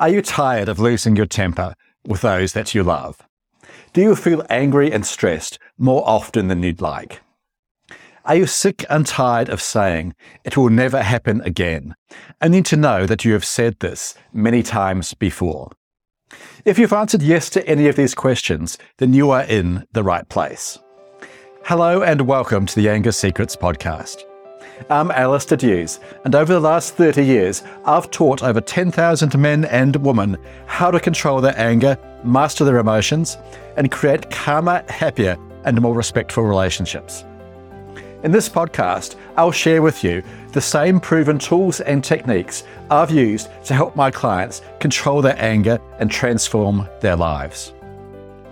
Are you tired of losing your temper with those that you love? Do you feel angry and stressed more often than you'd like? Are you sick and tired of saying, it will never happen again, only to know that you have said this many times before? If you've answered yes to any of these questions, then you are in the right place. Hello and welcome to the Anger Secrets podcast. I'm Alastair Dews, and over the last 30 years, I've taught over 10,000 men and women how to control their anger, master their emotions, and create calmer, happier, and more respectful relationships. In this podcast, I'll share with you the same proven tools and techniques I've used to help my clients control their anger and transform their lives.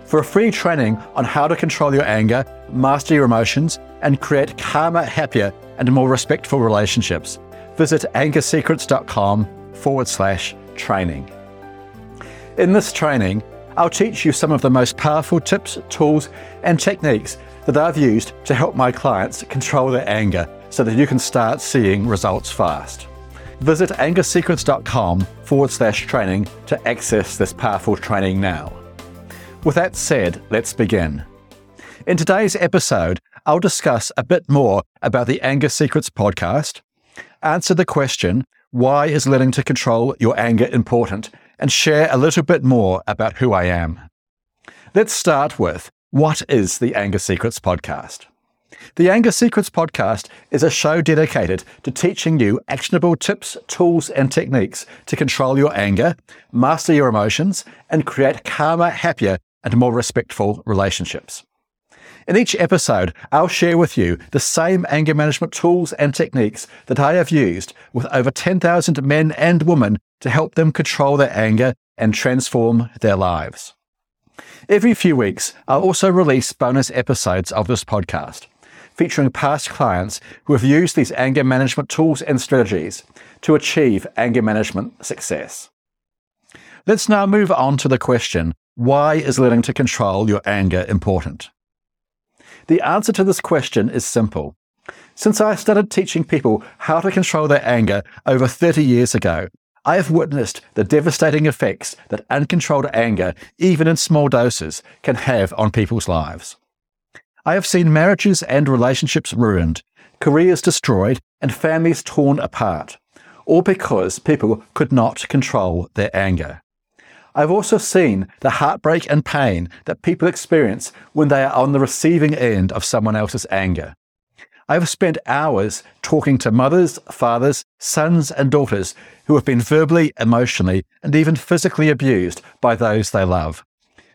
For a free training on how to control your anger, master your emotions, and create calmer, happier, and more respectful relationships, visit angersecrets.com forward slash training. In this training, I'll teach you some of the most powerful tips, tools, and techniques that I've used to help my clients control their anger so that you can start seeing results fast. Visit angersecrets.com forward slash training to access this powerful training now. With that said, let's begin. In today's episode, I'll discuss a bit more about the Anger Secrets podcast, answer the question, why is learning to control your anger important, and share a little bit more about who I am. Let's start with what is the Anger Secrets podcast? The Anger Secrets podcast is a show dedicated to teaching you actionable tips, tools, and techniques to control your anger, master your emotions, and create calmer, happier, and more respectful relationships. In each episode, I'll share with you the same anger management tools and techniques that I have used with over 10,000 men and women to help them control their anger and transform their lives. Every few weeks, I'll also release bonus episodes of this podcast featuring past clients who have used these anger management tools and strategies to achieve anger management success. Let's now move on to the question why is learning to control your anger important? The answer to this question is simple. Since I started teaching people how to control their anger over 30 years ago, I have witnessed the devastating effects that uncontrolled anger, even in small doses, can have on people's lives. I have seen marriages and relationships ruined, careers destroyed, and families torn apart, all because people could not control their anger. I've also seen the heartbreak and pain that people experience when they are on the receiving end of someone else's anger. I've spent hours talking to mothers, fathers, sons, and daughters who have been verbally, emotionally, and even physically abused by those they love.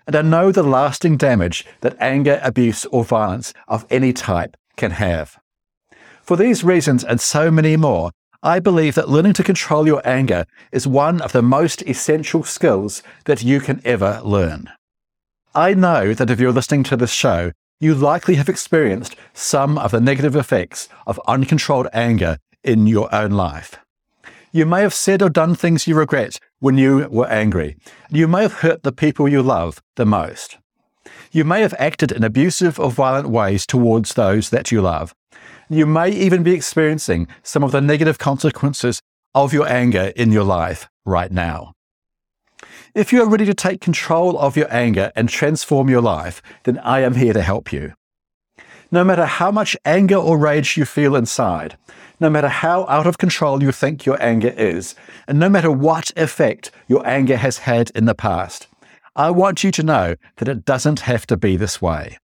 And I know the lasting damage that anger, abuse, or violence of any type can have. For these reasons and so many more, I believe that learning to control your anger is one of the most essential skills that you can ever learn. I know that if you're listening to this show, you likely have experienced some of the negative effects of uncontrolled anger in your own life. You may have said or done things you regret when you were angry. You may have hurt the people you love the most. You may have acted in abusive or violent ways towards those that you love. You may even be experiencing some of the negative consequences of your anger in your life right now. If you are ready to take control of your anger and transform your life, then I am here to help you. No matter how much anger or rage you feel inside, no matter how out of control you think your anger is, and no matter what effect your anger has had in the past, I want you to know that it doesn't have to be this way.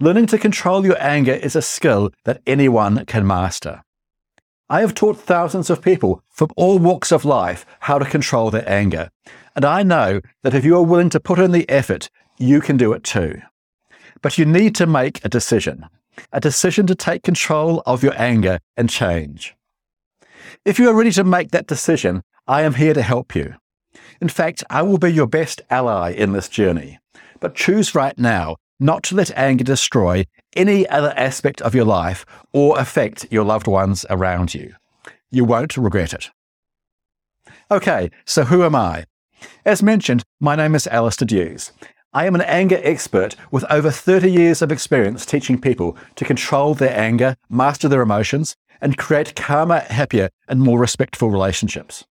Learning to control your anger is a skill that anyone can master. I have taught thousands of people from all walks of life how to control their anger, and I know that if you are willing to put in the effort, you can do it too. But you need to make a decision, a decision to take control of your anger and change. If you are ready to make that decision, I am here to help you. In fact, I will be your best ally in this journey. But choose right now not to let anger destroy any other aspect of your life or affect your loved ones around you. You won't regret it. Okay, so who am I? As mentioned, my name is Alastair Dews. I am an anger expert with over 30 years of experience teaching people to control their anger, master their emotions, and create calmer, happier, and more respectful relationships.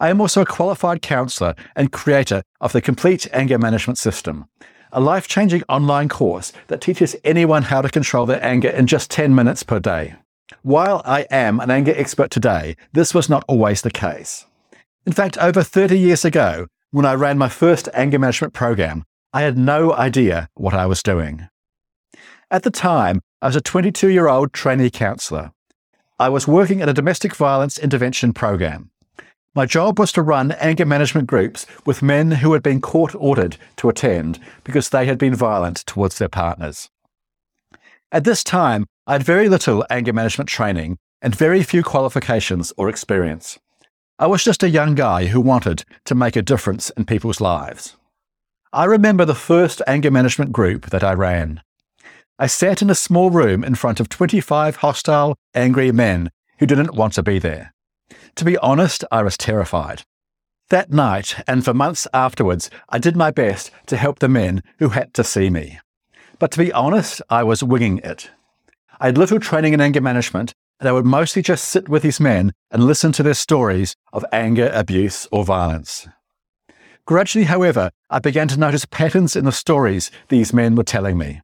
I am also a qualified counselor and creator of the Complete Anger Management System, a life changing online course that teaches anyone how to control their anger in just 10 minutes per day. While I am an anger expert today, this was not always the case. In fact, over 30 years ago, when I ran my first anger management program, I had no idea what I was doing. At the time, I was a 22 year old trainee counselor. I was working at a domestic violence intervention program. My job was to run anger management groups with men who had been court ordered to attend because they had been violent towards their partners. At this time, I had very little anger management training and very few qualifications or experience. I was just a young guy who wanted to make a difference in people's lives. I remember the first anger management group that I ran. I sat in a small room in front of 25 hostile, angry men who didn't want to be there. To be honest, I was terrified. That night, and for months afterwards, I did my best to help the men who had to see me. But to be honest, I was winging it. I had little training in anger management, and I would mostly just sit with these men and listen to their stories of anger, abuse, or violence. Gradually, however, I began to notice patterns in the stories these men were telling me.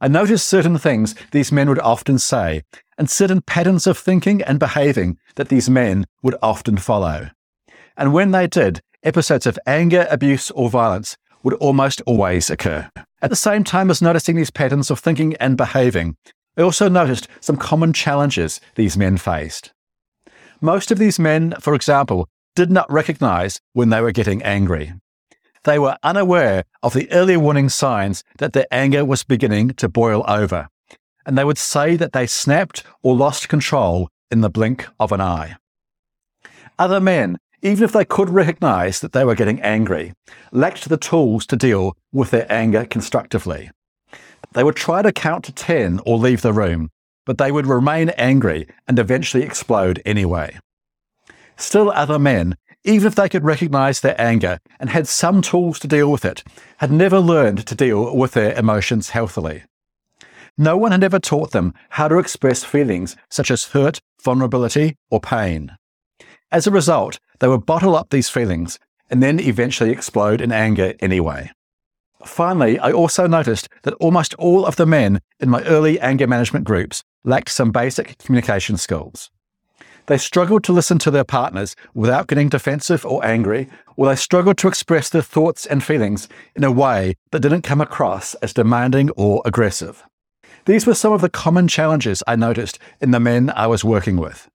I noticed certain things these men would often say, and certain patterns of thinking and behaving that these men would often follow. And when they did, episodes of anger, abuse, or violence would almost always occur. At the same time as noticing these patterns of thinking and behaving, I also noticed some common challenges these men faced. Most of these men, for example, did not recognize when they were getting angry. They were unaware of the early warning signs that their anger was beginning to boil over and they would say that they snapped or lost control in the blink of an eye. Other men, even if they could recognize that they were getting angry, lacked the tools to deal with their anger constructively. They would try to count to 10 or leave the room, but they would remain angry and eventually explode anyway. Still, other men, even if they could recognize their anger and had some tools to deal with it, had never learned to deal with their emotions healthily. No one had ever taught them how to express feelings such as hurt, vulnerability, or pain. As a result, they would bottle up these feelings and then eventually explode in anger anyway. Finally, I also noticed that almost all of the men in my early anger management groups lacked some basic communication skills. They struggled to listen to their partners without getting defensive or angry, or they struggled to express their thoughts and feelings in a way that didn't come across as demanding or aggressive. These were some of the common challenges I noticed in the men I was working with.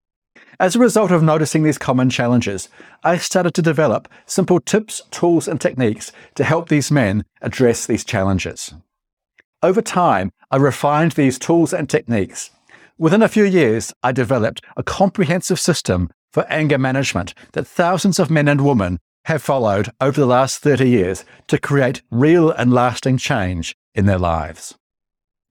As a result of noticing these common challenges, I started to develop simple tips, tools, and techniques to help these men address these challenges. Over time, I refined these tools and techniques. Within a few years, I developed a comprehensive system for anger management that thousands of men and women have followed over the last 30 years to create real and lasting change in their lives.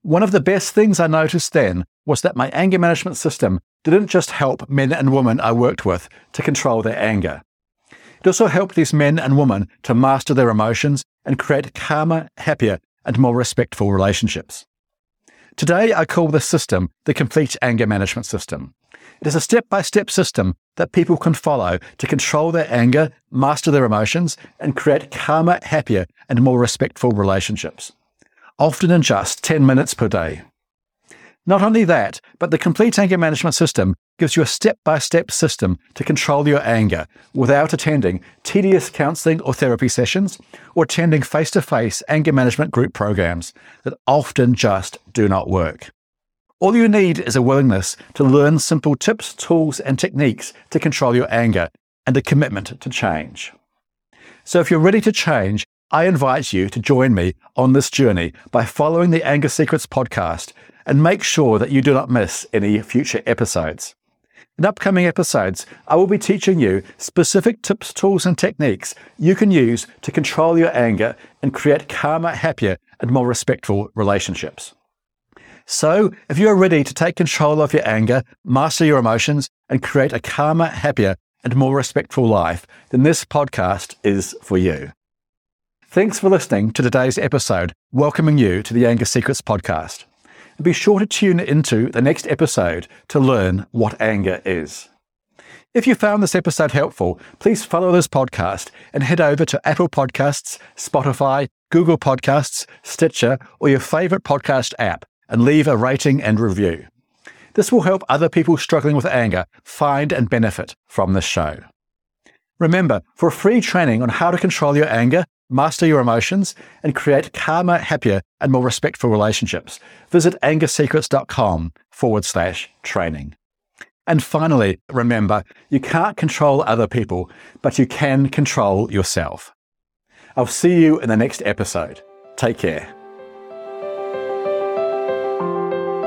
One of the best things I noticed then was that my anger management system didn't just help men and women I worked with to control their anger. It also helped these men and women to master their emotions and create calmer, happier, and more respectful relationships. Today, I call this system the Complete Anger Management System. It is a step by step system that people can follow to control their anger, master their emotions, and create calmer, happier, and more respectful relationships often in just 10 minutes per day. Not only that, but the complete anger management system gives you a step by step system to control your anger without attending tedious counseling or therapy sessions or attending face to face anger management group programs that often just do not work. All you need is a willingness to learn simple tips, tools, and techniques to control your anger and a commitment to change. So if you're ready to change, I invite you to join me on this journey by following the Anger Secrets podcast and make sure that you do not miss any future episodes. In upcoming episodes, I will be teaching you specific tips, tools, and techniques you can use to control your anger and create calmer, happier, and more respectful relationships. So, if you are ready to take control of your anger, master your emotions, and create a calmer, happier, and more respectful life, then this podcast is for you. Thanks for listening to today's episode, welcoming you to the Anger Secrets podcast. And be sure to tune into the next episode to learn what anger is. If you found this episode helpful, please follow this podcast and head over to Apple Podcasts, Spotify, Google Podcasts, Stitcher, or your favorite podcast app and leave a rating and review. This will help other people struggling with anger find and benefit from this show. Remember, for a free training on how to control your anger, master your emotions, and create calmer, happier, and more respectful relationships, visit angersecrets.com forward slash training. And finally, remember, you can't control other people, but you can control yourself. I'll see you in the next episode. Take care.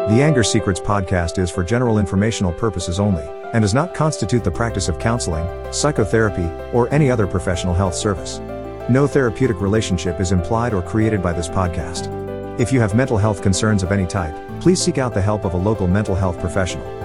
The Anger Secrets podcast is for general informational purposes only and does not constitute the practice of counseling, psychotherapy, or any other professional health service. No therapeutic relationship is implied or created by this podcast. If you have mental health concerns of any type, please seek out the help of a local mental health professional.